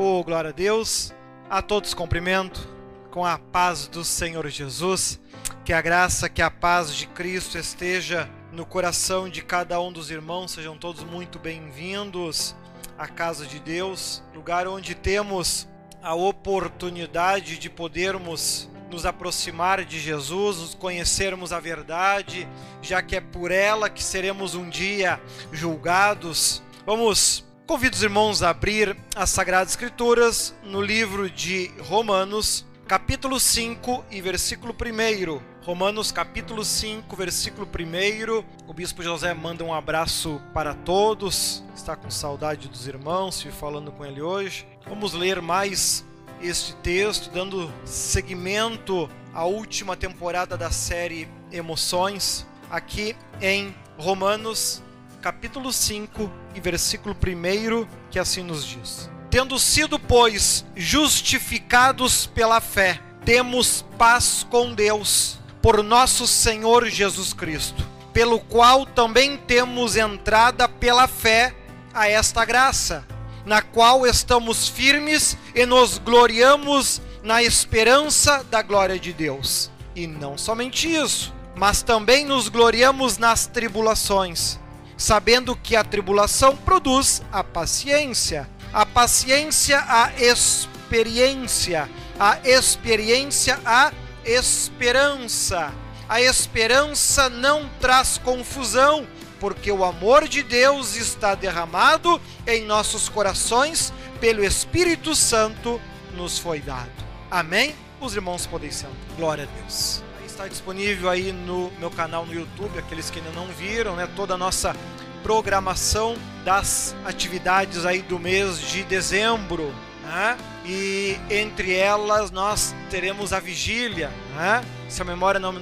Oh, glória a Deus. A todos cumprimento com a paz do Senhor Jesus. Que a graça, que a paz de Cristo esteja no coração de cada um dos irmãos. Sejam todos muito bem-vindos à casa de Deus, lugar onde temos a oportunidade de podermos nos aproximar de Jesus, nos conhecermos a verdade, já que é por ela que seremos um dia julgados. Vamos Convido os irmãos a abrir as Sagradas Escrituras no livro de Romanos, capítulo 5 e versículo 1. Romanos, capítulo 5, versículo 1. O bispo José manda um abraço para todos, está com saudade dos irmãos, estive falando com ele hoje. Vamos ler mais este texto, dando seguimento à última temporada da série Emoções, aqui em Romanos, capítulo 5 e versículo 1, que assim nos diz: Tendo sido, pois, justificados pela fé, temos paz com Deus, por nosso Senhor Jesus Cristo, pelo qual também temos entrada pela fé a esta graça, na qual estamos firmes e nos gloriamos na esperança da glória de Deus. E não somente isso, mas também nos gloriamos nas tribulações sabendo que a tribulação produz a paciência, a paciência a experiência, a experiência a esperança. A esperança não traz confusão, porque o amor de Deus está derramado em nossos corações pelo Espírito Santo nos foi dado. Amém? Os irmãos podem sentar. Glória a Deus está disponível aí no meu canal no YouTube, aqueles que ainda não viram, né? Toda a nossa programação das atividades aí do mês de dezembro, né? E entre elas nós teremos a vigília, né? Se a memória não,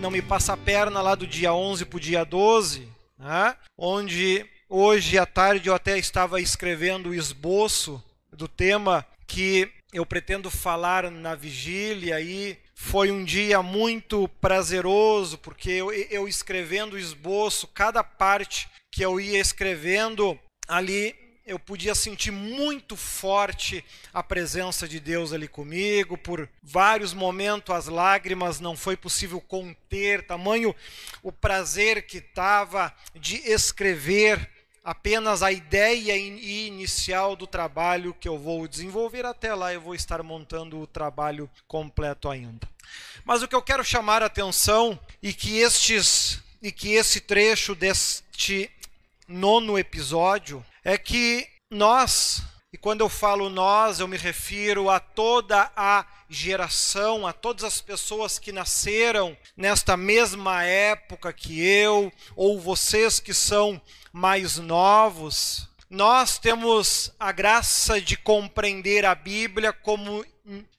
não me passa a perna lá do dia 11 para o dia 12, né? Onde hoje à tarde eu até estava escrevendo o esboço do tema que eu pretendo falar na vigília aí foi um dia muito prazeroso, porque eu, eu escrevendo o esboço, cada parte que eu ia escrevendo ali, eu podia sentir muito forte a presença de Deus ali comigo. Por vários momentos as lágrimas não foi possível conter, tamanho o prazer que estava de escrever apenas a ideia inicial do trabalho que eu vou desenvolver. Até lá eu vou estar montando o trabalho completo ainda. Mas o que eu quero chamar a atenção e que estes e que esse trecho deste nono episódio é que nós, e quando eu falo nós, eu me refiro a toda a geração, a todas as pessoas que nasceram nesta mesma época que eu, ou vocês que são mais novos, nós temos a graça de compreender a Bíblia como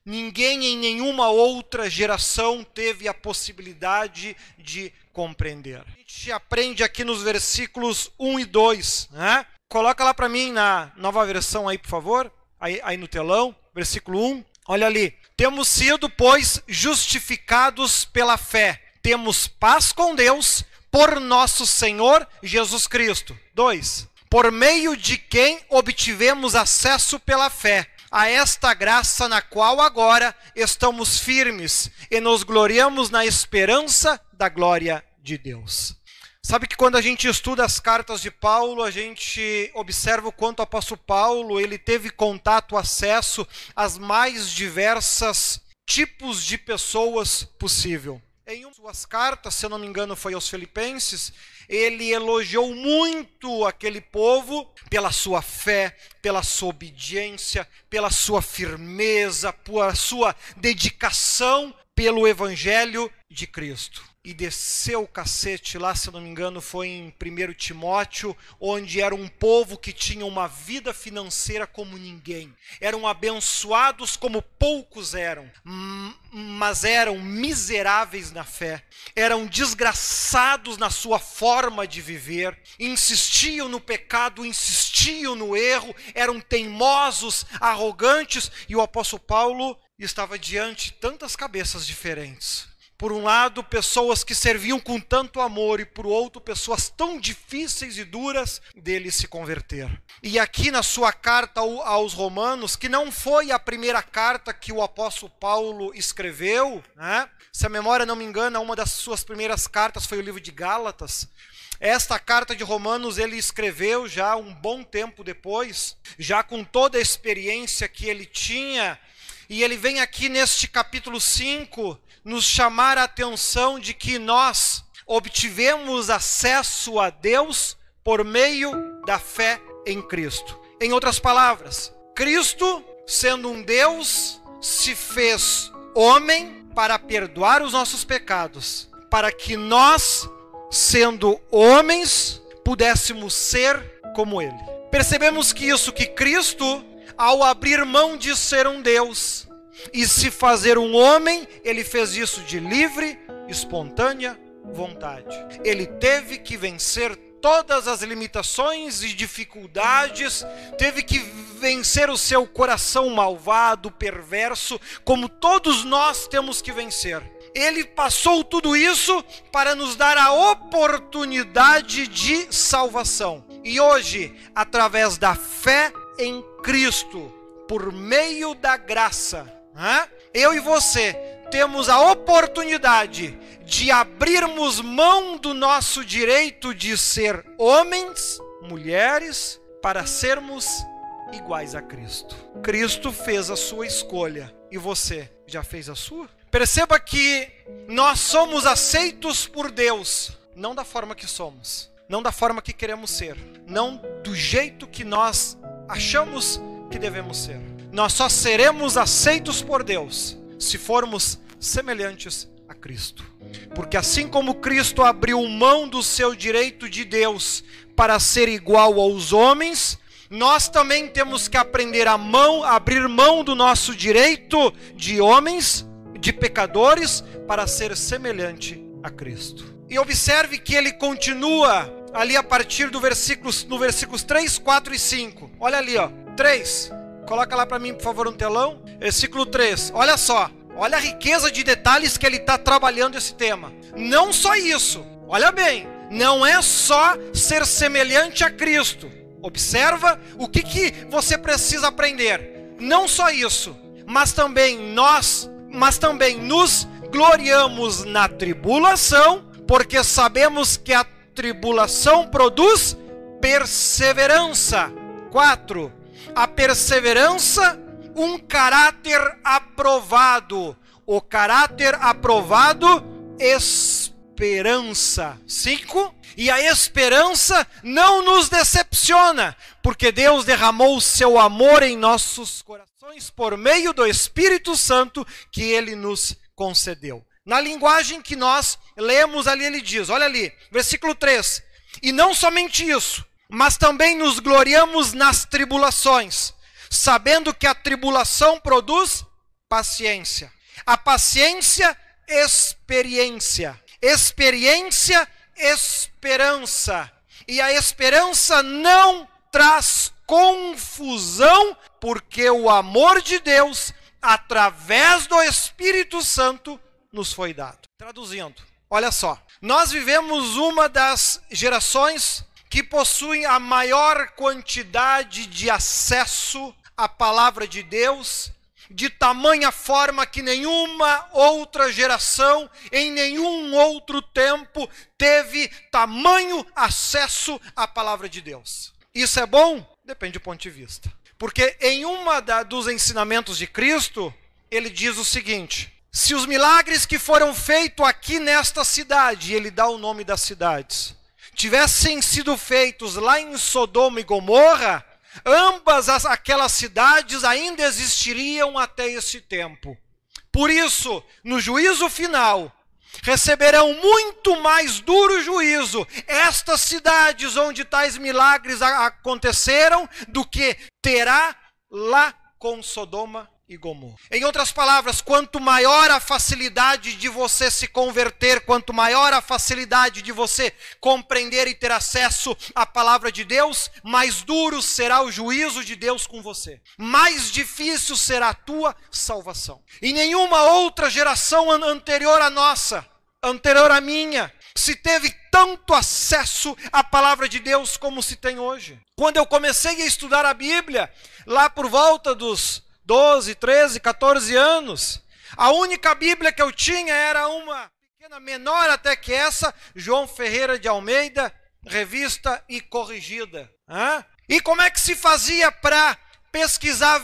ninguém em nenhuma outra geração teve a possibilidade de compreender. A gente aprende aqui nos versículos 1 e 2, né? Coloca lá para mim na nova versão aí, por favor, aí, aí no telão, versículo 1. Olha ali. Temos sido, pois, justificados pela fé. Temos paz com Deus por nosso Senhor Jesus Cristo. 2. Por meio de quem obtivemos acesso pela fé a esta graça na qual agora estamos firmes e nos gloriamos na esperança da glória de Deus. Sabe que quando a gente estuda as cartas de Paulo, a gente observa o quanto o apóstolo Paulo ele teve contato, acesso às mais diversas tipos de pessoas possível. Em uma de suas cartas, se eu não me engano, foi aos Filipenses, ele elogiou muito aquele povo pela sua fé, pela sua obediência, pela sua firmeza, por sua dedicação pelo evangelho de Cristo e desceu o cacete lá, se não me engano, foi em 1 Timóteo, onde era um povo que tinha uma vida financeira como ninguém. Eram abençoados como poucos eram, mas eram miseráveis na fé. Eram desgraçados na sua forma de viver, insistiam no pecado, insistiam no erro, eram teimosos, arrogantes, e o apóstolo Paulo estava diante de tantas cabeças diferentes Por um lado, pessoas que serviam com tanto amor, e por outro, pessoas tão difíceis e duras dele se converter. E aqui na sua carta aos Romanos, que não foi a primeira carta que o apóstolo Paulo escreveu, né? se a memória não me engana, uma das suas primeiras cartas foi o livro de Gálatas. Esta carta de Romanos ele escreveu já um bom tempo depois, já com toda a experiência que ele tinha, e ele vem aqui neste capítulo 5 nos chamar a atenção de que nós obtivemos acesso a Deus por meio da fé em Cristo. Em outras palavras, Cristo, sendo um Deus, se fez homem para perdoar os nossos pecados, para que nós, sendo homens, pudéssemos ser como Ele. Percebemos que isso, que Cristo, ao abrir mão de ser um Deus, e se fazer um homem, ele fez isso de livre, espontânea vontade. Ele teve que vencer todas as limitações e dificuldades, teve que vencer o seu coração malvado, perverso, como todos nós temos que vencer. Ele passou tudo isso para nos dar a oportunidade de salvação. E hoje, através da fé em Cristo, por meio da graça, eu e você temos a oportunidade de abrirmos mão do nosso direito de ser homens, mulheres, para sermos iguais a Cristo. Cristo fez a sua escolha e você já fez a sua? Perceba que nós somos aceitos por Deus, não da forma que somos, não da forma que queremos ser, não do jeito que nós achamos que devemos ser nós só seremos aceitos por Deus se formos semelhantes a Cristo. Porque assim como Cristo abriu mão do seu direito de Deus para ser igual aos homens, nós também temos que aprender a mão, abrir mão do nosso direito de homens, de pecadores, para ser semelhante a Cristo. E observe que ele continua ali a partir do versículos, no versículos 3, 4 e 5. Olha ali, ó. 3. Coloca lá para mim, por favor, no telão. Versículo 3. Olha só. Olha a riqueza de detalhes que ele está trabalhando esse tema. Não só isso. Olha bem. Não é só ser semelhante a Cristo. Observa o que, que você precisa aprender. Não só isso, mas também nós, mas também nos gloriamos na tribulação, porque sabemos que a tribulação produz perseverança. 4 a perseverança, um caráter aprovado. O caráter aprovado, esperança. Cinco. E a esperança não nos decepciona, porque Deus derramou o seu amor em nossos corações por meio do Espírito Santo que ele nos concedeu. Na linguagem que nós lemos ali, ele diz: olha ali, versículo 3. E não somente isso, mas também nos gloriamos nas tribulações, sabendo que a tribulação produz paciência. A paciência, experiência. Experiência, esperança. E a esperança não traz confusão, porque o amor de Deus, através do Espírito Santo, nos foi dado. Traduzindo, olha só, nós vivemos uma das gerações que possuem a maior quantidade de acesso à palavra de Deus, de tamanha forma que nenhuma outra geração, em nenhum outro tempo, teve tamanho acesso à palavra de Deus. Isso é bom? Depende do ponto de vista. Porque em uma da, dos ensinamentos de Cristo, ele diz o seguinte: se os milagres que foram feitos aqui nesta cidade, ele dá o nome das cidades, tivessem sido feitos lá em Sodoma e Gomorra, ambas as, aquelas cidades ainda existiriam até esse tempo. Por isso, no juízo final, receberão muito mais duro juízo estas cidades onde tais milagres aconteceram do que terá lá com Sodoma e Gomorra. Em outras palavras, quanto maior a facilidade de você se converter, quanto maior a facilidade de você compreender e ter acesso à palavra de Deus, mais duro será o juízo de Deus com você. Mais difícil será a tua salvação. E nenhuma outra geração anterior à nossa, anterior à minha, se teve tanto acesso à palavra de Deus como se tem hoje. Quando eu comecei a estudar a Bíblia, lá por volta dos 12, 13, 14 anos, a única Bíblia que eu tinha era uma pequena, menor até que essa, João Ferreira de Almeida, revista e corrigida. Hã? E como é que se fazia para pesquisar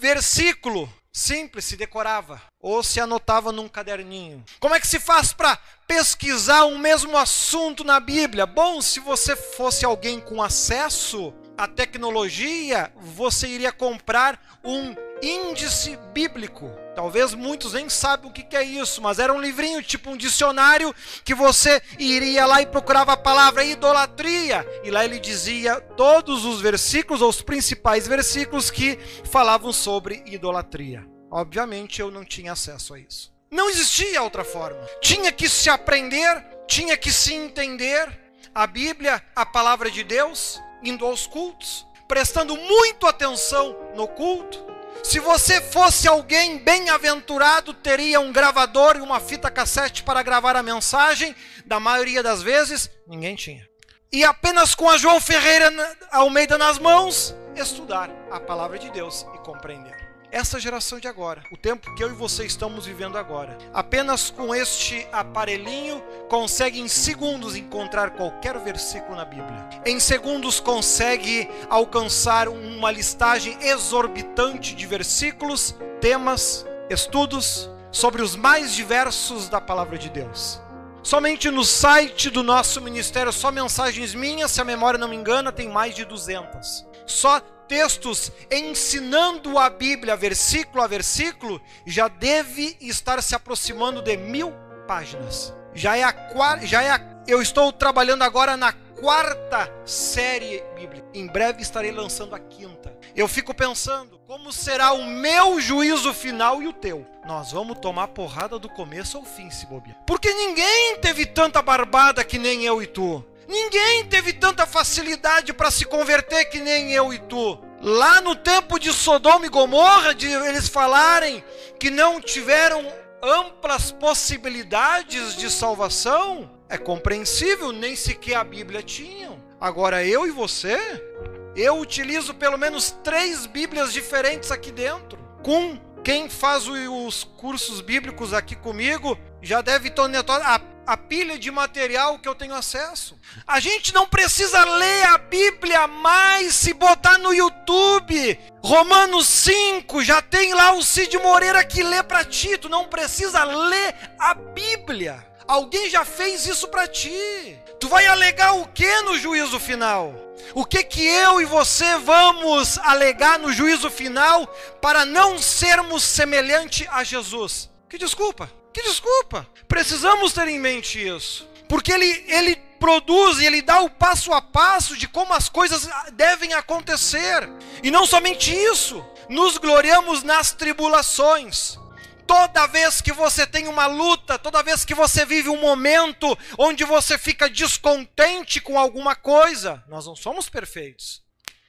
versículo? Simples, se decorava ou se anotava num caderninho. Como é que se faz para pesquisar um mesmo assunto na Bíblia? Bom, se você fosse alguém com acesso à tecnologia, você iria comprar um índice bíblico. Talvez muitos nem sabem o que é isso, mas era um livrinho, tipo um dicionário, que você iria lá e procurava a palavra idolatria. E lá ele dizia todos os versículos, ou os principais versículos que falavam sobre idolatria. Obviamente eu não tinha acesso a isso. Não existia outra forma. Tinha que se aprender, tinha que se entender a Bíblia, a palavra de Deus, indo aos cultos, prestando muito atenção no culto. Se você fosse alguém bem-aventurado, teria um gravador e uma fita cassete para gravar a mensagem. Da maioria das vezes, ninguém tinha. E apenas com a João Ferreira Almeida nas mãos, estudar a palavra de Deus e compreender essa geração de agora, o tempo que eu e você estamos vivendo agora. Apenas com este aparelhinho consegue em segundos encontrar qualquer versículo na Bíblia. Em segundos consegue alcançar uma listagem exorbitante de versículos, temas, estudos sobre os mais diversos da palavra de Deus. Somente no site do nosso ministério, só mensagens minhas, se a memória não me engana, tem mais de 200. Só textos ensinando a Bíblia versículo a versículo já deve estar se aproximando de mil páginas. Já é a já é eu estou trabalhando agora na quarta série bíblica. Em breve estarei lançando a quinta. Eu fico pensando como será o meu juízo final e o teu. Nós vamos tomar porrada do começo ao fim, se bobear. Porque ninguém teve tanta barbada que nem eu e tu. Ninguém teve tanta facilidade para se converter que nem eu e tu. Lá no tempo de Sodoma e Gomorra, de eles falarem que não tiveram amplas possibilidades de salvação, é compreensível, nem sequer a Bíblia tinha. Agora eu e você, eu utilizo pelo menos três Bíblias diferentes aqui dentro. Com quem faz os cursos bíblicos aqui comigo já deve ter a a pilha de material que eu tenho acesso. A gente não precisa ler a Bíblia mais se botar no YouTube. Romanos 5 já tem lá o Cid Moreira que lê para ti. Tu não precisa ler a Bíblia. Alguém já fez isso para ti. Tu vai alegar o que no juízo final? O que que eu e você vamos alegar no juízo final para não sermos semelhante a Jesus? Que desculpa. Que desculpa. Precisamos ter em mente isso. Porque ele, ele produz e ele dá o passo a passo de como as coisas devem acontecer. E não somente isso, nos gloriamos nas tribulações. Toda vez que você tem uma luta, toda vez que você vive um momento onde você fica descontente com alguma coisa, nós não somos perfeitos.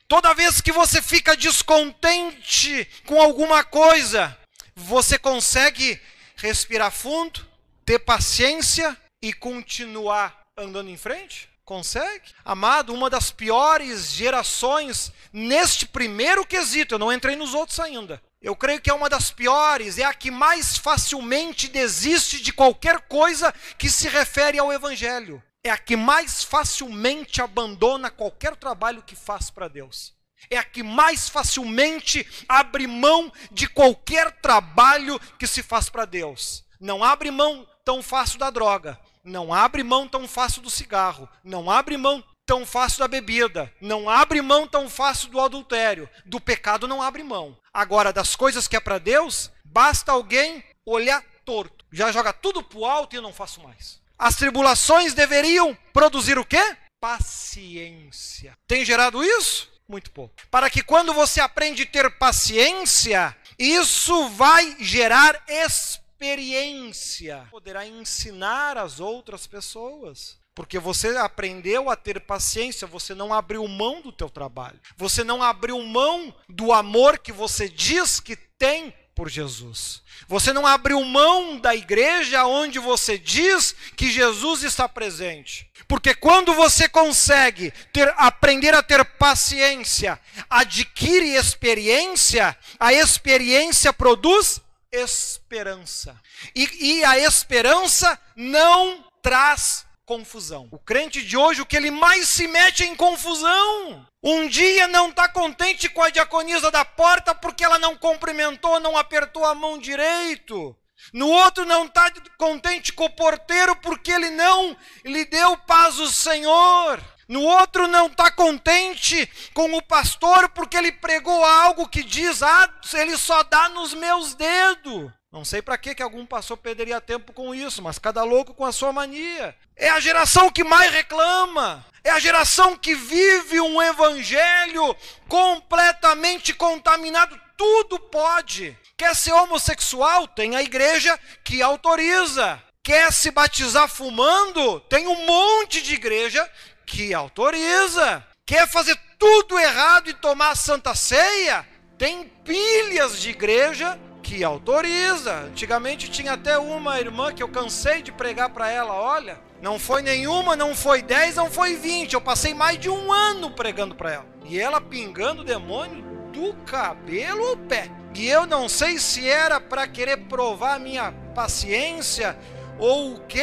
Toda vez que você fica descontente com alguma coisa, você consegue respirar fundo, ter paciência e continuar andando em frente? Consegue? Amado, uma das piores gerações neste primeiro quesito, eu não entrei nos outros ainda. Eu creio que é uma das piores, é a que mais facilmente desiste de qualquer coisa que se refere ao Evangelho. É a que mais facilmente abandona qualquer trabalho que faz para Deus é a que mais facilmente abre mão de qualquer trabalho que se faz para Deus. Não abre mão tão fácil da droga, não abre mão tão fácil do cigarro, não abre mão tão fácil da bebida, não abre mão tão fácil do adultério, do pecado não abre mão. Agora, das coisas que é para Deus, basta alguém olhar torto, já joga tudo pro alto e eu não faço mais. As tribulações deveriam produzir o quê? Paciência. Tem gerado isso? Muito pouco. Para que quando você aprende a ter paciência Isso vai gerar experiência. Poderá ensinar as outras pessoas. Porque você aprendeu a ter paciência, você não abriu mão do teu trabalho. Você não abriu mão do amor que você diz que tem por Jesus. Você não abriu mão da igreja onde você diz que Jesus está presente. Porque quando você consegue ter, aprender a ter paciência, adquire experiência, a experiência produz esperança. E, e a esperança não traz confusão. O crente de hoje, o que ele mais se mete é em confusão. Um dia não está contente com a diaconisa da porta porque ela não cumprimentou, não apertou a mão direito. No outro não está contente com o porteiro porque ele não lhe deu paz o Senhor. No outro não está contente com o pastor porque ele pregou algo que diz, ah, ele só dá nos meus dedos. Não sei para que algum pastor perderia tempo com isso, mas cada louco com a sua mania. É a geração que mais reclama. É a geração que vive um evangelho completamente contaminado. Tudo pode. Quer ser homossexual? Tem a igreja que autoriza. Quer se batizar fumando? Tem um monte de igreja que autoriza. Quer fazer tudo errado e tomar santa ceia? Tem pilhas de igreja que autoriza. Antigamente tinha até uma irmã que eu cansei de pregar para ela, olha, não foi nenhuma, não foi dez, não foi vinte. Eu passei mais de um ano pregando para ela. E ela pingando o demônio do cabelo ao pé. E eu não sei se era para querer provar minha paciência ou o que.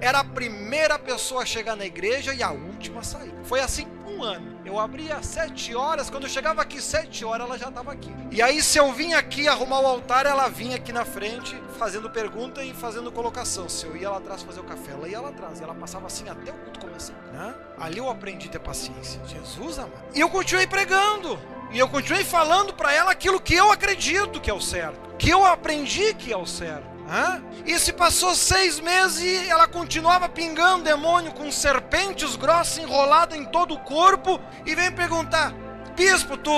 Era a primeira pessoa a chegar na igreja e a última a sair. Foi assim um ano. Eu abria às sete horas, quando eu chegava aqui sete horas, ela já estava aqui. E aí, se eu vinha aqui arrumar o altar, ela vinha aqui na frente, fazendo pergunta e fazendo colocação. Se eu ia lá atrás fazer o café, ela ia lá atrás. E ela passava assim até o culto começar. Né? Ali eu aprendi a ter paciência. Jesus amado. E eu continuei pregando. E eu continuei falando para ela aquilo que eu acredito que é o certo. Que eu aprendi que é o certo. Hã? E se passou seis meses e ela continuava pingando demônio com serpentes grossas enroladas em todo o corpo e vem perguntar: Bispo, tu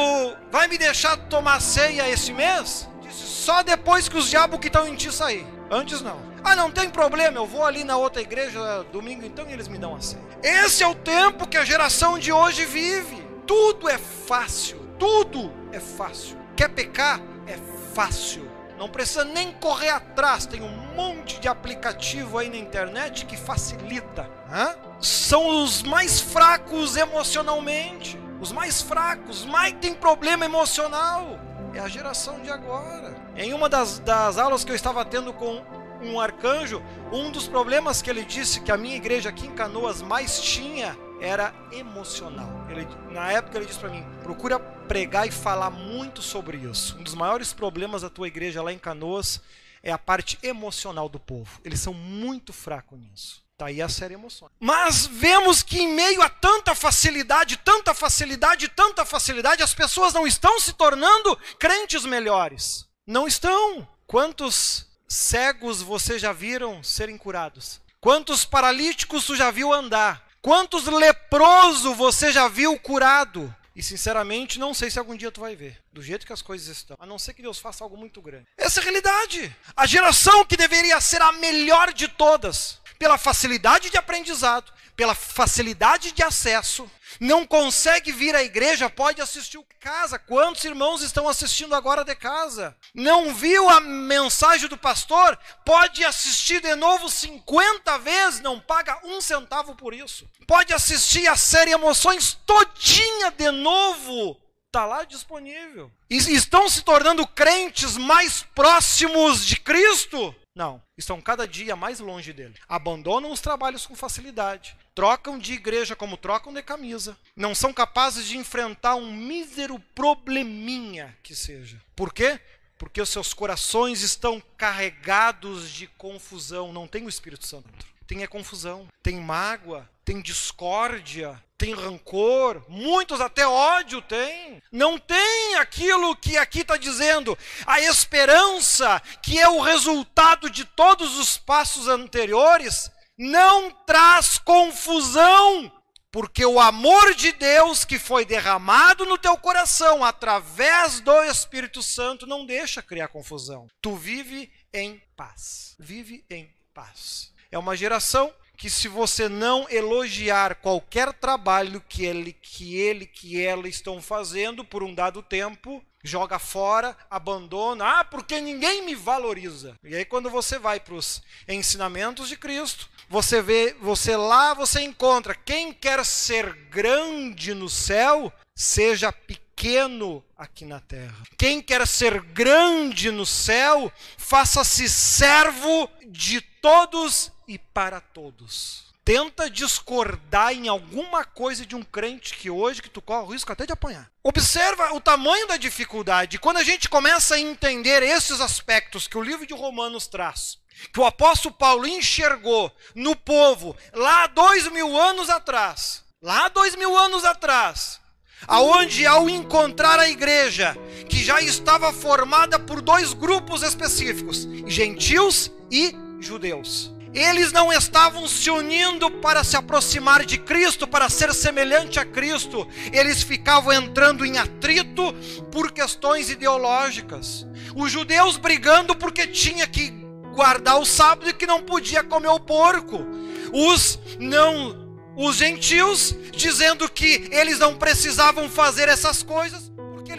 vai me deixar tomar ceia esse mês? Disse, só depois que os diabos que estão em ti sair. Antes não. Ah, não tem problema, eu vou ali na outra igreja domingo então e eles me dão a ceia. Esse é o tempo que a geração de hoje vive. Tudo é fácil, tudo é fácil. Quer pecar? É fácil. Não precisa nem correr atrás, tem um monte de aplicativo aí na internet que facilita. Hã? São os mais fracos emocionalmente, os mais fracos, mais tem problema emocional. É a geração de agora. Em uma das, das aulas que eu estava tendo com um arcanjo, um dos problemas que ele disse que a minha igreja aqui em Canoas mais tinha era emocional. Ele, na época ele disse para mim: procura pregar e falar muito sobre isso. Um dos maiores problemas da tua igreja lá em Canoas é a parte emocional do povo. Eles são muito fracos nisso. Tá aí a série emoções. Mas vemos que em meio a tanta facilidade, tanta facilidade, tanta facilidade, as pessoas não estão se tornando crentes melhores. Não estão. Quantos cegos você já viram serem curados? Quantos paralíticos tu já viu andar? Quantos leproso você já viu curado? E sinceramente, não sei se algum dia tu vai ver, do jeito que as coisas estão. A não ser que Deus faça algo muito grande. Essa é a realidade. A geração que deveria ser a melhor de todas, pela facilidade de aprendizado, pela facilidade de acesso, não consegue vir à igreja, pode assistir o casa. Quantos irmãos estão assistindo agora de casa? Não viu a mensagem do pastor? Pode assistir de novo 50 vezes, não paga um centavo por isso. Pode assistir a série Emoções todinha de novo. Está lá disponível. E estão se tornando crentes mais próximos de Cristo? Não, estão cada dia mais longe dele. Abandonam os trabalhos com facilidade. Trocam de igreja como trocam de camisa. Não são capazes de enfrentar um mísero probleminha que seja. Por quê? Porque os seus corações estão carregados de confusão. Não tem o Espírito Santo. Tem a confusão, tem mágoa, tem discórdia, tem rancor, muitos até ódio têm. Não tem aquilo que aqui está dizendo, a esperança, que é o resultado de todos os passos anteriores, não traz confusão, Porque o amor de Deus que foi derramado no teu coração através do Espírito Santo não deixa criar confusão. Tu vive em paz. Vive em paz. É uma geração que se você não elogiar qualquer trabalho que ele, que ele, que ela estão fazendo por um dado tempo, joga fora, abandona, ah, porque ninguém me valoriza. E aí quando você vai para os ensinamentos de Cristo, você vê, você lá você encontra quem quer ser grande no céu, seja pequeno aqui na terra. Quem quer ser grande no céu, faça-se servo de todos e para todos. Tenta discordar em alguma coisa de um crente que hoje que tu corre o risco até de apanhar. Observa o tamanho da dificuldade. Quando a gente começa a entender esses aspectos que o livro de Romanos traz, que o apóstolo Paulo enxergou no povo lá dois mil anos atrás, lá dois mil anos atrás, aonde ao encontrar a igreja que já estava formada por dois grupos específicos, gentios e judeus. Eles não estavam se unindo para se aproximar de Cristo, para ser semelhante a Cristo. Eles ficavam entrando em atrito por questões ideológicas. Os judeus brigando porque tinha que guardar o sábado e que não podia comer o porco. Os não os gentios dizendo que eles não precisavam fazer essas coisas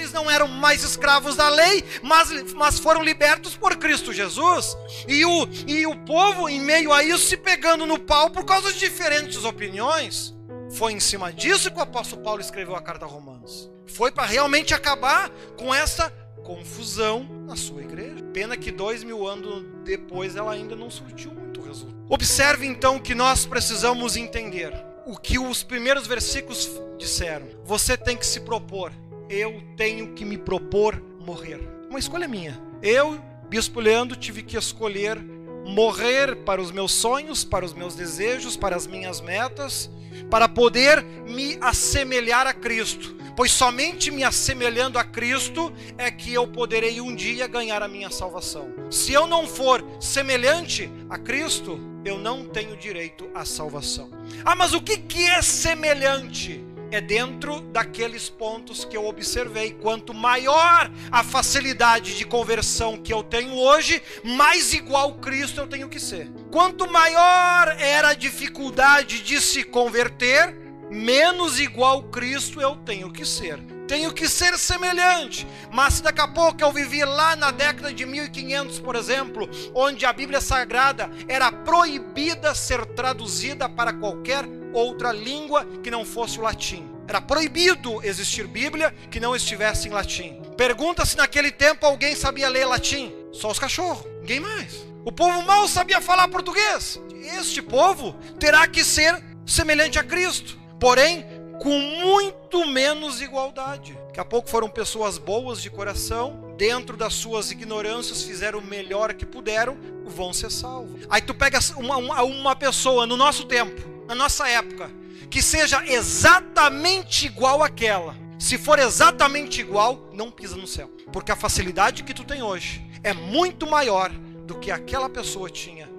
eles não eram mais escravos da lei, mas, mas foram libertos por Cristo Jesus. E o, e o povo, em meio a isso, se pegando no pau por causa de diferentes opiniões. Foi em cima disso que o apóstolo Paulo escreveu a carta a Romanos. Foi para realmente acabar com essa confusão na sua igreja. Pena que dois mil anos depois ela ainda não surtiu muito resultado. Observe então que nós precisamos entender o que os primeiros versículos disseram. Você tem que se propor eu tenho que me propor morrer. Uma escolha minha. Eu, Bispo Leandro, tive que escolher morrer para os meus sonhos, para os meus desejos, para as minhas metas, para poder me assemelhar a Cristo. Pois somente me assemelhando a Cristo é que eu poderei um dia ganhar a minha salvação. Se eu não for semelhante a Cristo, eu não tenho direito à salvação. Ah, mas o que é semelhante? É dentro daqueles pontos que eu observei. Quanto maior a facilidade de conversão que eu tenho hoje, mais igual Cristo eu tenho que ser. Quanto maior era a dificuldade de se converter, menos igual Cristo eu tenho que ser. Tenho que ser semelhante. Mas se daqui a pouco eu vivi lá na década de 1500, por exemplo, onde a Bíblia Sagrada era proibida ser traduzida para qualquer outra língua que não fosse o latim. Era proibido existir Bíblia que não estivesse em latim. Pergunta se naquele tempo alguém sabia ler latim. Só os cachorros, ninguém mais. O povo mal sabia falar português. Este povo terá que ser semelhante a Cristo, porém com muito menos igualdade. Daqui a pouco foram pessoas boas de coração, dentro das suas ignorâncias fizeram o melhor que puderam, vão ser salvos. Aí tu pega uma, uma, uma pessoa no nosso tempo, na nossa época, que seja exatamente igual àquela. Se for exatamente igual, não pisa no céu. Porque a facilidade que tu tem hoje é muito maior do que aquela pessoa tinha.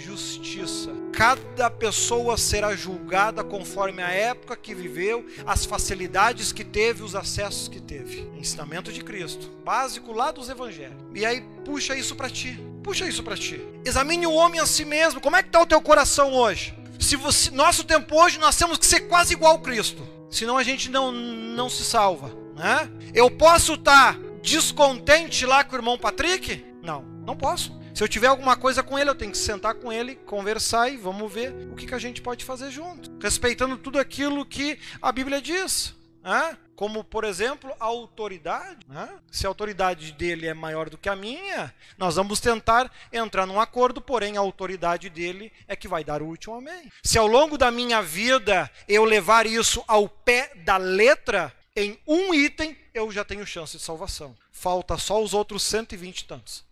Justiça. Cada pessoa será julgada conforme a época que viveu, as facilidades que teve, os acessos que teve. Ensinamento de Cristo, básico lá dos evangelhos. E aí puxa isso para ti. Puxa isso para ti. Examine o homem a si mesmo. Como é que está o teu coração hoje? Se você, nosso tempo hoje nós temos que ser quase igual ao Cristo, senão a gente não, não se salva. Né? Eu posso estar tá descontente lá com o irmão Patrick? Não, não posso. Se eu tiver alguma coisa com ele, eu tenho que sentar com ele, conversar e vamos ver o que, que a gente pode fazer junto, respeitando tudo aquilo que a Bíblia diz. Né? como por exemplo a autoridade. Né? Se a autoridade dele é maior do que a minha, nós vamos tentar entrar num acordo, porém a autoridade dele é que vai dar o último amém. Se ao longo da minha vida eu levar isso ao pé da letra, em um item eu já tenho chance de salvação. Falta só os outros 120 e tantos.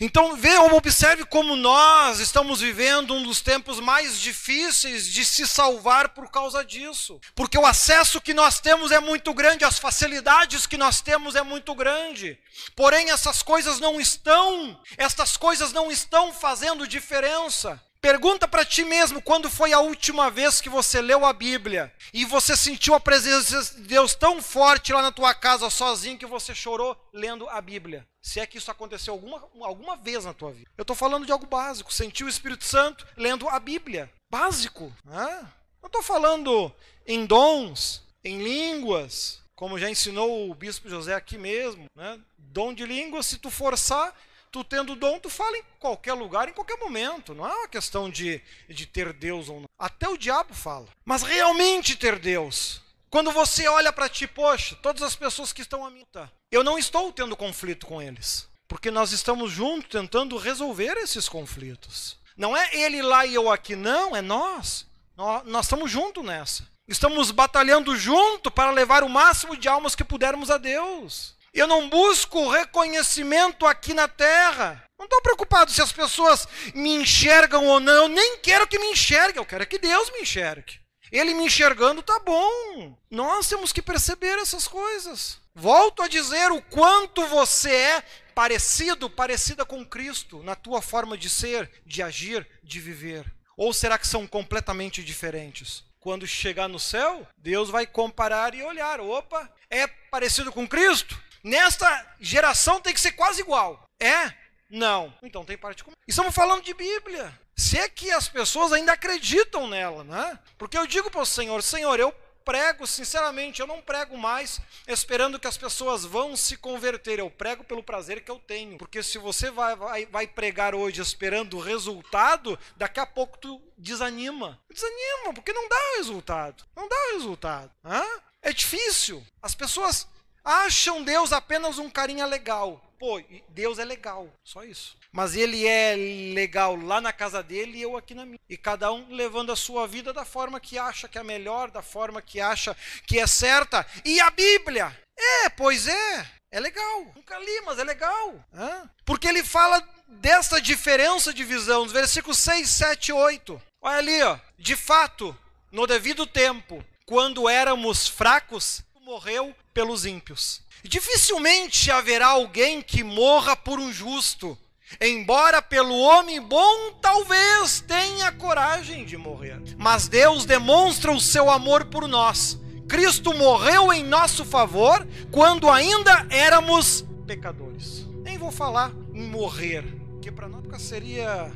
Então, veja, observe como nós estamos vivendo um dos tempos mais difíceis de se salvar por causa disso. Porque o acesso que nós temos é muito grande, as facilidades que nós temos é muito grande. Porém, essas coisas não estão, estas coisas não estão fazendo diferença. Pergunta para ti mesmo quando foi a última vez que você leu a Bíblia e você sentiu a presença de Deus tão forte lá na tua casa sozinho que você chorou lendo a Bíblia. Se é que isso aconteceu alguma, alguma vez na tua vida. Eu estou falando de algo básico. Sentiu o Espírito Santo lendo a Bíblia. Básico. Né? Não estou falando em dons, em línguas, como já ensinou o bispo José aqui mesmo. Né? Dom de línguas, se tu forçar, tu tendo dom, tu fala em qualquer lugar, em qualquer momento. Não é uma questão de, de ter Deus ou não. Até o diabo fala. Mas realmente ter Deus. Quando você olha para ti, poxa, todas as pessoas que estão a mim, tá, eu não estou tendo conflito com eles. Porque nós estamos juntos tentando resolver esses conflitos. Não é ele lá e eu aqui, não, é nós. Nós, nós estamos juntos nessa. Estamos batalhando junto para levar o máximo de almas que pudermos a Deus. Eu não busco reconhecimento aqui na terra. Não estou preocupado se as pessoas me enxergam ou não. Eu nem quero que me enxerguem. Eu quero que Deus me enxergue. Ele me enxergando tá bom. Nós temos que perceber essas coisas. Volto a dizer o quanto você é parecido, parecida com Cristo na tua forma de ser, de agir, de viver. Ou será que são completamente diferentes? Quando chegar no céu, Deus vai comparar e olhar. Opa, é parecido com Cristo? Nesta geração tem que ser quase igual. É? Não. Então tem parte comum. Estamos falando de Bíblia. Se é que as pessoas ainda acreditam nela, né? Porque eu digo para o Senhor, Senhor, eu prego, sinceramente, eu não prego mais esperando que as pessoas vão se converter. Eu prego pelo prazer que eu tenho. Porque se você vai, vai, vai pregar hoje esperando o resultado, daqui a pouco tu desanima. Desanima, porque não dá resultado. Não dá resultado. Hã? É difícil. As pessoas acham Deus apenas um carinha legal. Pô, Deus é legal, só isso. Mas ele é legal lá na casa dele e eu aqui na minha. E cada um levando a sua vida da forma que acha que é melhor, da forma que acha que é certa. E a Bíblia? É, pois é. É legal. Nunca li, mas é legal. Hã? Porque ele fala dessa diferença de visão, nos versículos 6, 7 e 8. Olha ali, ó. De fato, no devido tempo, quando éramos fracos, morreu pelos ímpios. Dificilmente haverá alguém que morra por um justo, embora pelo homem bom talvez tenha coragem de morrer. Mas Deus demonstra o seu amor por nós. Cristo morreu em nosso favor quando ainda éramos pecadores. Nem vou falar em morrer, que para nós seria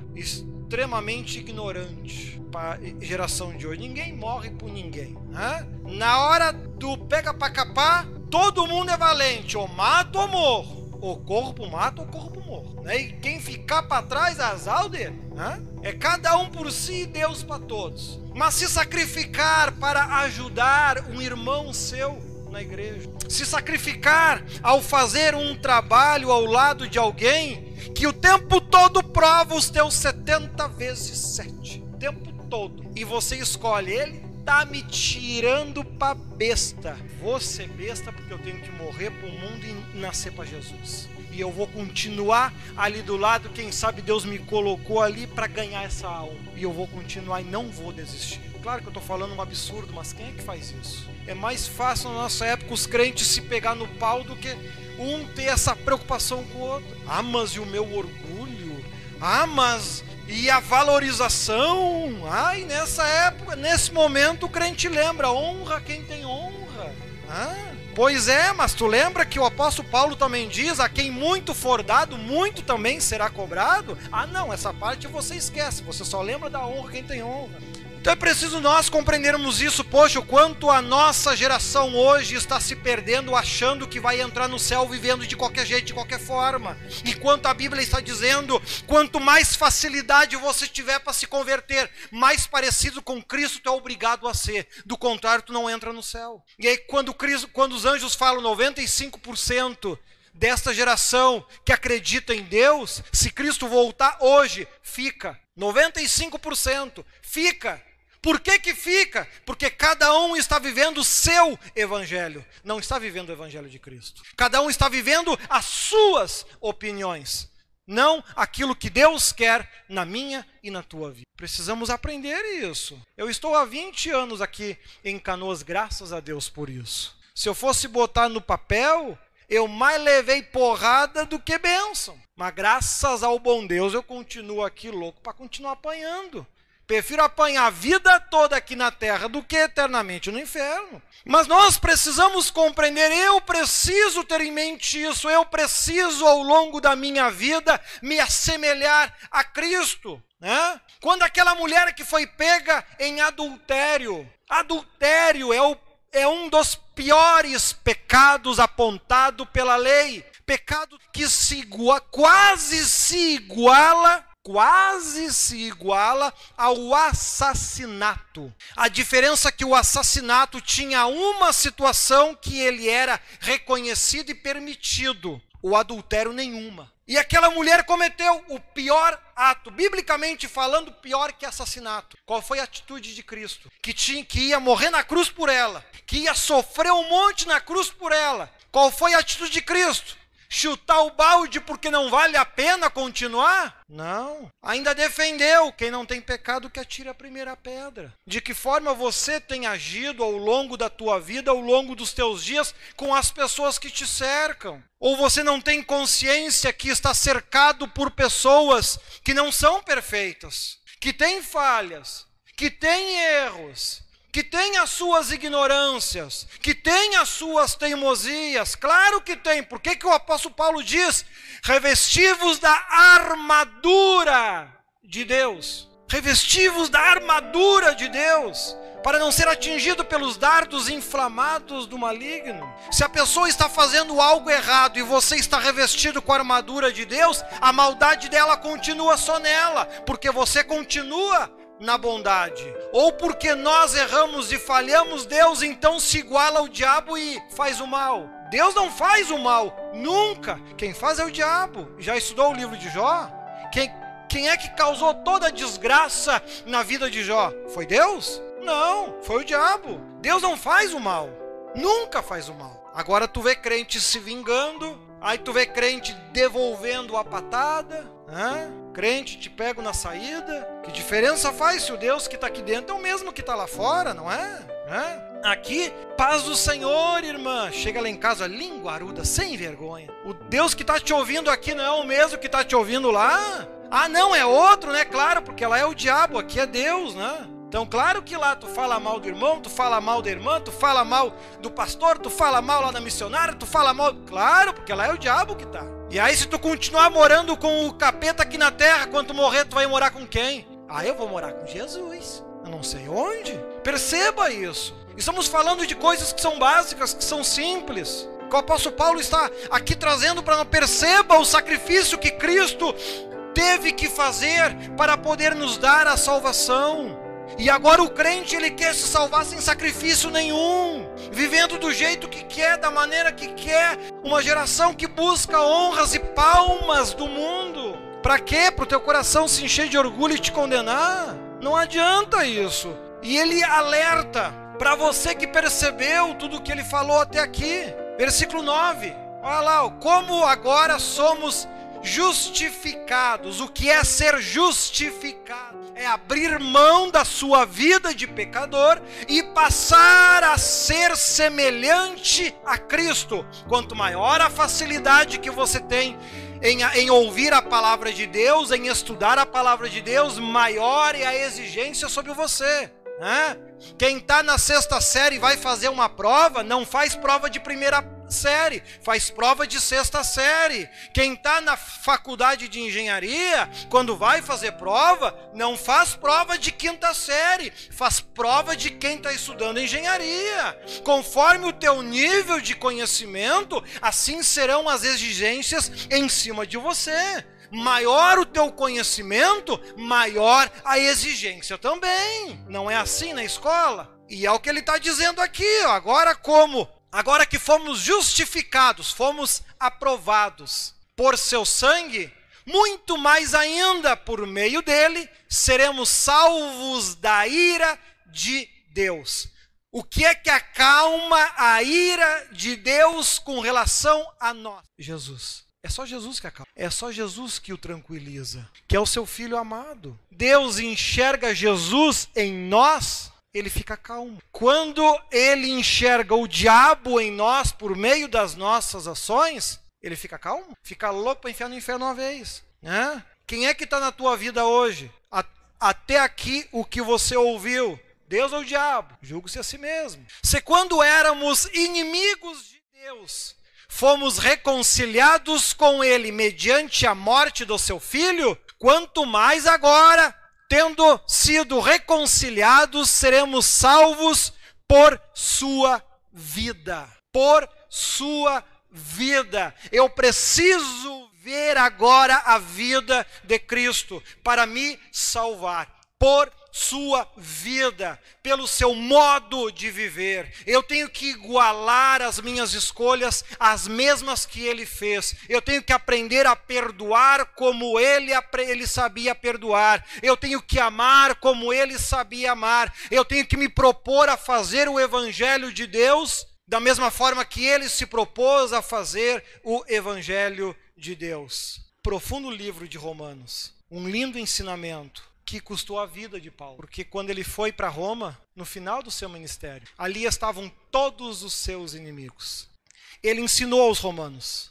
extremamente ignorante para geração de hoje. Ninguém morre por ninguém. Né? Na hora do pega para capar, todo mundo é valente. Ou mata ou morro. Ou corpo mata ou corpo morro. Né? E quem ficar para trás, azar dele. Né? É cada um por si e Deus para todos. Mas se sacrificar para ajudar um irmão seu na igreja, se sacrificar ao fazer um trabalho ao lado de alguém que o tempo todo prova os teus 70 vezes 7. O tempo todo. E você escolhe ele, tá me tirando pra besta. Vou ser besta porque eu tenho que morrer pro mundo e nascer para Jesus. E eu vou continuar ali do lado, quem sabe Deus me colocou ali para ganhar essa alma. E eu vou continuar e não vou desistir. Claro que eu estou falando um absurdo, mas quem é que faz isso? É mais fácil na nossa época os crentes se pegar no pau do que um ter essa preocupação com o outro. Ah, mas e o meu orgulho? Ah, mas e a valorização? Ah, e nessa época, nesse momento, o crente lembra: honra quem tem honra. Ah, pois é, mas tu lembra que o apóstolo Paulo também diz: a quem muito for dado, muito também será cobrado? Ah, não, essa parte você esquece, você só lembra da honra quem tem honra. Então é preciso nós compreendermos isso, poxa, o quanto a nossa geração hoje está se perdendo achando que vai entrar no céu vivendo de qualquer jeito, de qualquer forma. Enquanto a Bíblia está dizendo, quanto mais facilidade você tiver para se converter, mais parecido com Cristo tu é obrigado a ser. Do contrário, tu não entra no céu. E aí quando, Cristo, quando os anjos falam 95% desta geração que acredita em Deus, se Cristo voltar hoje, fica. 95% fica. Por que, que fica? Porque cada um está vivendo o seu evangelho, não está vivendo o evangelho de Cristo. Cada um está vivendo as suas opiniões, não aquilo que Deus quer na minha e na tua vida. Precisamos aprender isso. Eu estou há 20 anos aqui em Canoas, graças a Deus por isso. Se eu fosse botar no papel, eu mais levei porrada do que bênção. Mas graças ao bom Deus eu continuo aqui louco para continuar apanhando. Prefiro apanhar a vida toda aqui na terra do que eternamente no inferno. Mas nós precisamos compreender, eu preciso ter em mente isso, eu preciso ao longo da minha vida me assemelhar a Cristo. Né? Quando aquela mulher que foi pega em adultério, adultério é, o, é um dos piores pecados apontado pela lei, pecado que se iguala, quase se iguala quase se iguala ao assassinato. A diferença é que o assassinato tinha uma situação que ele era reconhecido e permitido, o adultério nenhuma. E aquela mulher cometeu o pior ato, biblicamente falando, pior que assassinato. Qual foi a atitude de Cristo? Que tinha que ia morrer na cruz por ela, que ia sofrer um monte na cruz por ela. Qual foi a atitude de Cristo? Chutar o balde porque não vale a pena continuar? Não. Ainda defendeu quem não tem pecado que atire a primeira pedra. De que forma você tem agido ao longo da tua vida, ao longo dos teus dias com as pessoas que te cercam? Ou você não tem consciência que está cercado por pessoas que não são perfeitas, que têm falhas, que têm erros, que tem as suas ignorâncias, que tem as suas teimosias, claro que tem. Por que, que o apóstolo Paulo diz: revestivos da armadura de Deus? Revestivos da armadura de Deus, para não ser atingido pelos dardos inflamados do maligno. Se a pessoa está fazendo algo errado e você está revestido com a armadura de Deus, a maldade dela continua só nela, porque você continua na bondade. Ou porque nós erramos e falhamos, Deus então se iguala ao diabo e faz o mal. Deus não faz o mal, nunca. Quem faz é o diabo. Já estudou o livro de Jó? Quem, quem é que causou toda a desgraça na vida de Jó? Foi Deus? Não, foi o diabo. Deus não faz o mal, nunca faz o mal. Agora tu vê crente se vingando, aí tu vê crente devolvendo a patada, né? Crente te pego na saída. Que diferença faz se o Deus que está aqui dentro é o mesmo que está lá fora, não é? é? Aqui, paz do Senhor, irmã. Chega lá em casa, linguaruda, sem vergonha. O Deus que está te ouvindo aqui não é o mesmo que está te ouvindo lá? Ah, não, é outro, né? Claro, porque lá é o diabo, aqui é Deus, né? Então, claro que lá tu fala mal do irmão, tu fala mal da irmã, tu fala mal do pastor, tu fala mal lá da missionária, tu fala mal. Claro, porque lá é o diabo que tá. E aí, se tu continuar morando com o capeta aqui na terra, quando morrer, tu vai morar com quem? Ah, eu vou morar com Jesus. Eu não sei onde. Perceba isso. Estamos falando de coisas que são básicas, que são simples. O apóstolo Paulo está aqui trazendo para nós. Perceba o sacrifício que Cristo teve que fazer para poder nos dar a salvação. E agora o crente ele quer se salvar sem sacrifício nenhum, vivendo do jeito que quer, da maneira que quer, uma geração que busca honras e palmas do mundo. Para quê? Para o teu coração se encher de orgulho e te condenar? Não adianta isso. E ele alerta para você que percebeu tudo o que ele falou até aqui. Versículo 9. Olha lá, como agora somos justificados. O que é ser justificado? É abrir mão da sua vida de pecador e passar a ser semelhante a Cristo. Quanto maior a facilidade que você tem em, em, ouvir a palavra de Deus, em estudar a palavra de Deus, maior é a exigência sobre você. Né? Quem está na sexta série vai fazer uma prova, não faz prova de primeira série, faz prova de sexta série. Quem está na faculdade de engenharia, quando vai fazer prova, não faz prova de quinta série, faz prova de quem está estudando engenharia. Conforme o teu nível de conhecimento, assim serão as exigências em cima de você maior o teu conhecimento, maior a exigência também. Não é assim na escola? E é o que ele está dizendo aqui. Agora, como Agora que fomos justificados, fomos aprovados por seu sangue, muito mais ainda por meio dele seremos salvos da ira de Deus. O que é que acalma a ira de Deus com relação a nós? Jesus. É só Jesus que acalma. É só Jesus que o tranquiliza, que é o seu filho amado. Deus enxerga Jesus em nós ele fica calmo. Quando ele enxerga o diabo em nós por meio das nossas ações, ele fica calmo, fica louco para enfiar no inferno uma vez. Né? Quem é que está na tua vida hoje? Até aqui o que você ouviu, Deus ou o diabo? Julgue-se a si mesmo. Se quando éramos inimigos de Deus, fomos reconciliados com Ele mediante a morte do seu filho, quanto mais agora, tendo sido reconciliados, seremos salvos por sua vida. Por sua vida. Eu preciso ver agora a vida de Cristo para me salvar. Por sua vida, pelo seu modo de viver. Eu tenho que igualar as minhas escolhas às mesmas que ele fez. Eu tenho que aprender a perdoar como ele, ele sabia perdoar. Eu tenho que amar como ele sabia amar. Eu tenho que me propor a fazer o evangelho de Deus da mesma forma que ele se propôs a fazer o evangelho de Deus. Profundo livro de Romanos, um lindo ensinamento que custou a vida de Paulo. Porque quando ele foi para Roma, no final do seu ministério, ali estavam todos os seus inimigos. Ele ensinou aos romanos,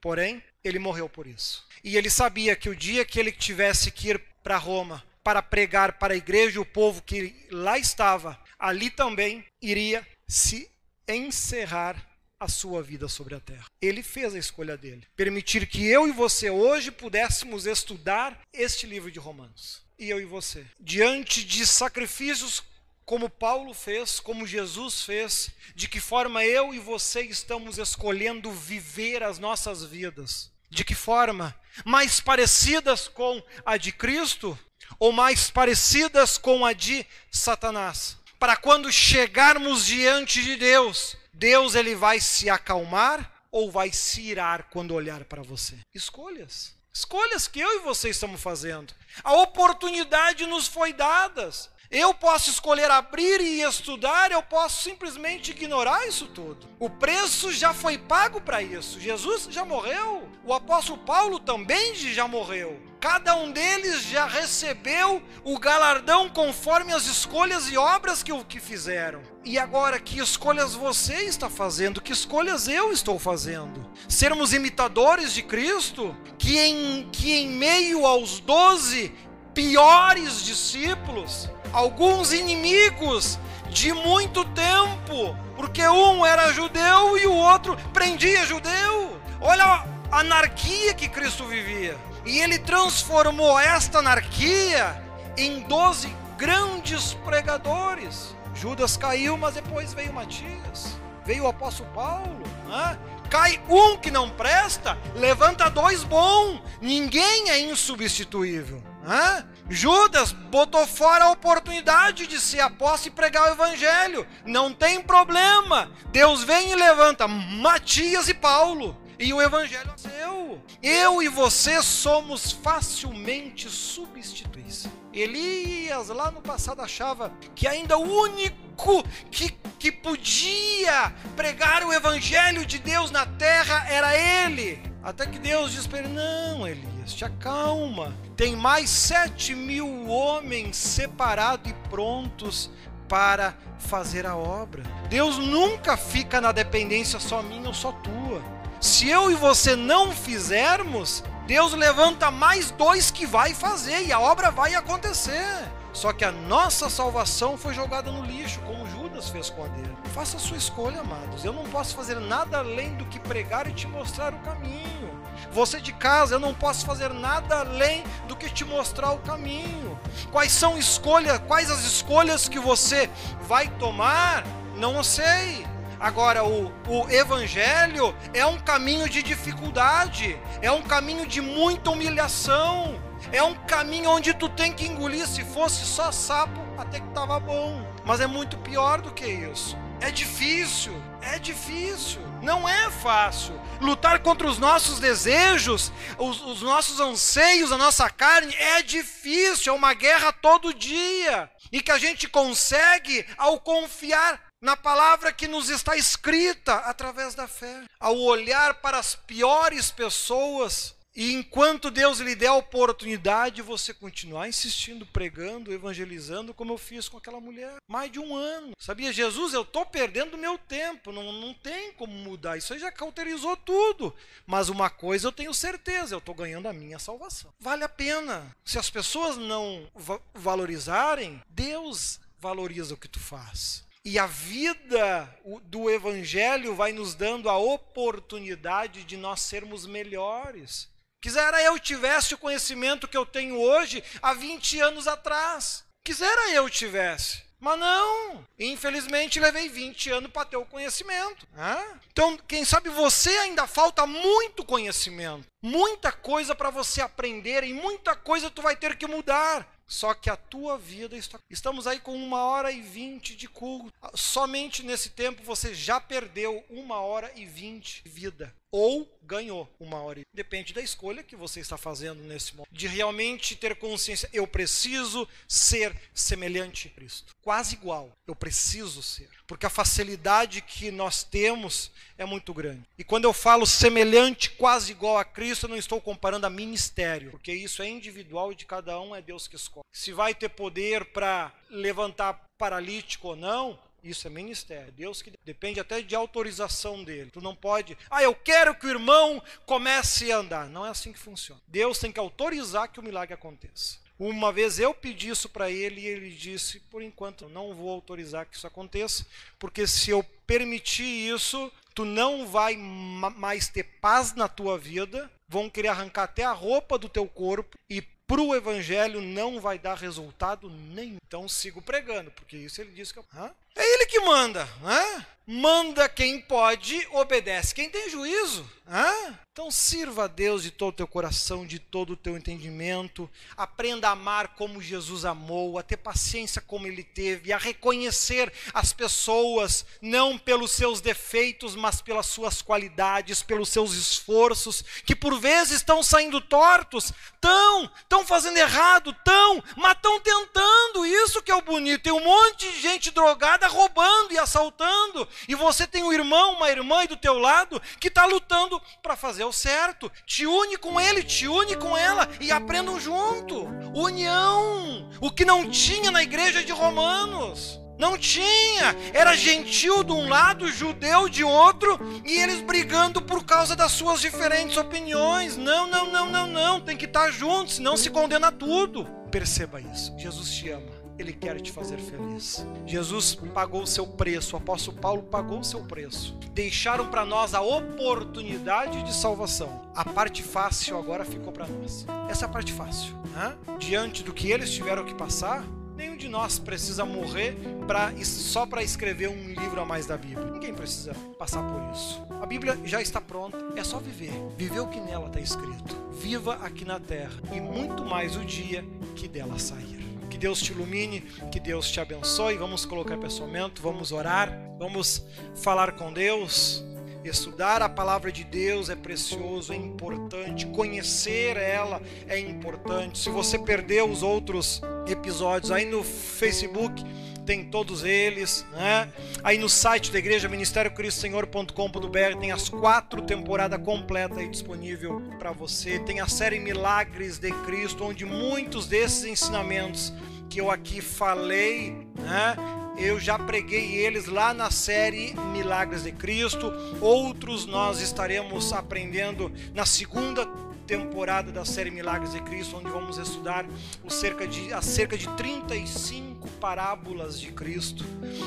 porém, ele morreu por isso. E ele sabia que o dia que ele tivesse que ir para Roma para pregar para a igreja e o povo que lá estava, ali também iria se encerrar a sua vida sobre a terra. Ele fez a escolha dele. Permitir que eu e você hoje pudéssemos estudar este livro de Romanos e eu e você. Diante de sacrifícios como Paulo fez, como Jesus fez, de que forma eu e você estamos escolhendo viver as nossas vidas? De que forma? Mais parecidas com a de Cristo ou mais parecidas com a de Satanás? Para quando chegarmos diante de Deus, Deus ele vai se acalmar ou vai se irar quando olhar para você? Escolhas. Escolhas que eu e você estamos fazendo. A oportunidade nos foi dada. Eu posso escolher abrir e estudar, eu posso simplesmente ignorar isso tudo. O preço já foi pago para isso. Jesus já morreu. O apóstolo Paulo também já morreu. Cada um deles já recebeu o galardão conforme as escolhas e obras que, que fizeram. E agora, que escolhas você está fazendo? Que escolhas eu estou fazendo? Sermos imitadores de Cristo? Que em, que em meio aos doze piores discípulos, alguns inimigos de muito tempo, porque um era judeu e o outro prendia judeu. Olha a anarquia que Cristo vivia. E ele transformou esta anarquia em doze grandes pregadores. Judas caiu, mas depois veio Matias, veio o apóstolo Paulo. Né? Cai um que não presta, levanta dois bons. Ninguém é insubstituível. Hã? Judas botou fora a oportunidade de ser apóstolo e pregar o evangelho. Não tem problema. Deus vem e levanta Matias e Paulo. E o evangelho é seu. Eu e você somos facilmente substituíveis. Elias lá no passado achava que ainda o único que, que podia pregar o evangelho de Deus na terra era ele. Até que Deus diz para ele: Não, Elias, te acalma. Tem mais sete mil homens separados e prontos para fazer a obra. Deus nunca fica na dependência só minha ou só tua. Se eu e você não fizermos, Deus levanta mais dois que vai fazer e a obra vai acontecer. Só que a nossa salvação foi jogada no lixo, como Judas fez com a dele. Faça a sua escolha, amados. Eu não posso fazer nada além do que pregar e te mostrar o caminho. Você de casa, eu não posso fazer nada além do que te mostrar o caminho. Quais são escolhas, quais as escolhas que você vai tomar? Não sei. Agora, o, o evangelho é um caminho de dificuldade, é um caminho de muita humilhação, é um caminho onde tu tem que engolir. Se fosse só sapo, até que estava bom, mas é muito pior do que isso. É difícil, é difícil, não é fácil. Lutar contra os nossos desejos, os, os, nossos anseios, a nossa carne, é difícil, é uma guerra todo dia. E que a gente consegue ao confiar na palavra que nos está escrita através da fé. Ao olhar para as piores pessoas E enquanto Deus lhe der a oportunidade, você continuar insistindo, pregando, evangelizando, como eu fiz com aquela mulher. Mais de um ano. Sabia, Jesus, eu estou perdendo meu tempo. Não, não tem como mudar. Isso aí já cauterizou tudo. Mas uma coisa eu tenho certeza: eu estou ganhando a minha salvação. Vale a pena. Se as pessoas não va valorizarem, Deus valoriza o que tu faz. E a vida do Evangelho vai nos dando a oportunidade de nós sermos melhores. Quisera eu tivesse o conhecimento que eu tenho hoje há 20 anos atrás. Quisera eu tivesse. Mas não, infelizmente levei 20 anos para ter o conhecimento. Né? Então, quem sabe você ainda falta muito conhecimento, muita coisa para você aprender e muita coisa tu vai ter que mudar. Só que a tua vida está. Estamos aí com uma hora e vinte de culto. Somente nesse tempo você já perdeu uma hora e vinte de vida. Ou ganhou uma hora. Depende da escolha que você está fazendo nesse momento. De realmente ter consciência. Eu preciso ser semelhante a Cristo. Quase igual. Eu preciso ser. Porque a facilidade que nós temos é muito grande. E quando eu falo semelhante, quase igual a Cristo, eu não estou comparando a ministério. Porque isso é individual e de cada um é Deus que escolhe. Se vai ter poder para levantar paralítico ou não, isso é ministério. Deus que depende até de autorização dele. Tu não pode, ah, eu quero que o irmão comece a andar. Não é assim que funciona. Deus tem que autorizar que o milagre aconteça. Uma vez eu pedi isso para ele e ele disse: por enquanto não vou autorizar que isso aconteça, porque se eu permitir isso, tu não vai mais ter paz na tua vida, vão querer arrancar até a roupa do teu corpo e para o evangelho não vai dar resultado nenhum. Então sigo pregando, porque isso ele diz que. Hã? É ele que manda. Hã? Manda quem pode, obedece quem tem juízo. Hã? Então sirva a Deus de todo o teu coração, de todo o teu entendimento. Aprenda a amar como Jesus amou, a ter paciência como ele teve, a reconhecer as pessoas não pelos seus defeitos, mas pelas suas qualidades, pelos seus esforços, que por vezes estão saindo tortos, estão, estão fazendo errado, estão, mas estão tentando. Isso que é o bonito. Tem um monte de gente drogada roubando e assaltando, e você tem um irmão, uma irmã do teu lado que está lutando para fazer o certo. Te une com ele, te une com ela e aprendam junto. União, o que não tinha na igreja de Romanos. Não tinha. Era gentil de um lado, judeu de outro, e eles brigando por causa das suas diferentes opiniões. Não, não, não, não, não. Tem que estar juntos, senão se condena tudo. Perceba isso. Jesus te ama. Ele quer te fazer feliz. Jesus pagou o seu preço, o apóstolo Paulo pagou o seu preço. Deixaram para nós a oportunidade de salvação. A parte fácil agora ficou para nós. Essa é a parte fácil. Né? Diante do que eles tiveram que passar, nenhum de nós precisa morrer pra, só para escrever um livro a mais da Bíblia. Ninguém precisa passar por isso. A Bíblia já está pronta, é só viver. Viver o que nela está escrito. Viva aqui na terra e muito mais o dia que dela sair. Que Deus te ilumine, que Deus te abençoe. Vamos colocar pensamento, vamos orar, vamos falar com Deus. Estudar a palavra de Deus é precioso, é importante. Conhecer ela é importante. Se você perdeu os outros episódios aí no Facebook, tem todos eles, né? Aí no site da igreja ministériocristosenhor.com.br tem as quatro temporadas completas aí disponível para você. Tem a série Milagres de Cristo, onde muitos desses ensinamentos que eu aqui falei, né? Eu já preguei eles lá na série Milagres de Cristo. Outros nós estaremos aprendendo na segunda temporada da série Milagres de Cristo, onde vamos estudar o cerca de, as cerca de 35 parábolas de Cristo.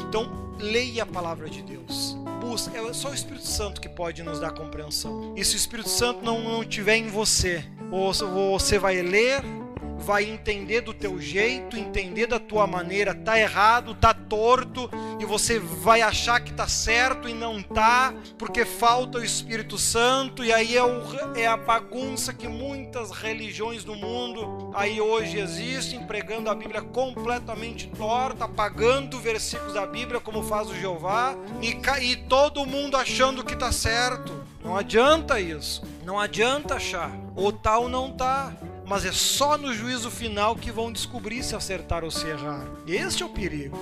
Então, leia a palavra de Deus. Busca, é só o Espírito Santo que pode nos dar compreensão. E se o Espírito Santo não, não tiver em você, ou você vai ler vai entender do teu jeito, entender da tua maneira, tá errado, tá torto, e você vai achar que tá certo e não tá, porque falta o Espírito Santo, e aí é, o, é a bagunça que muitas religiões do mundo aí hoje existem, pregando a Bíblia completamente torta, apagando versículos da Bíblia, como faz o Jeová, e, e todo mundo achando que tá certo. Não adianta isso. Não adianta achar. Ou tá ou não tá mas é só no juízo final que vão descobrir se acertar ou se errar. Este é o perigo.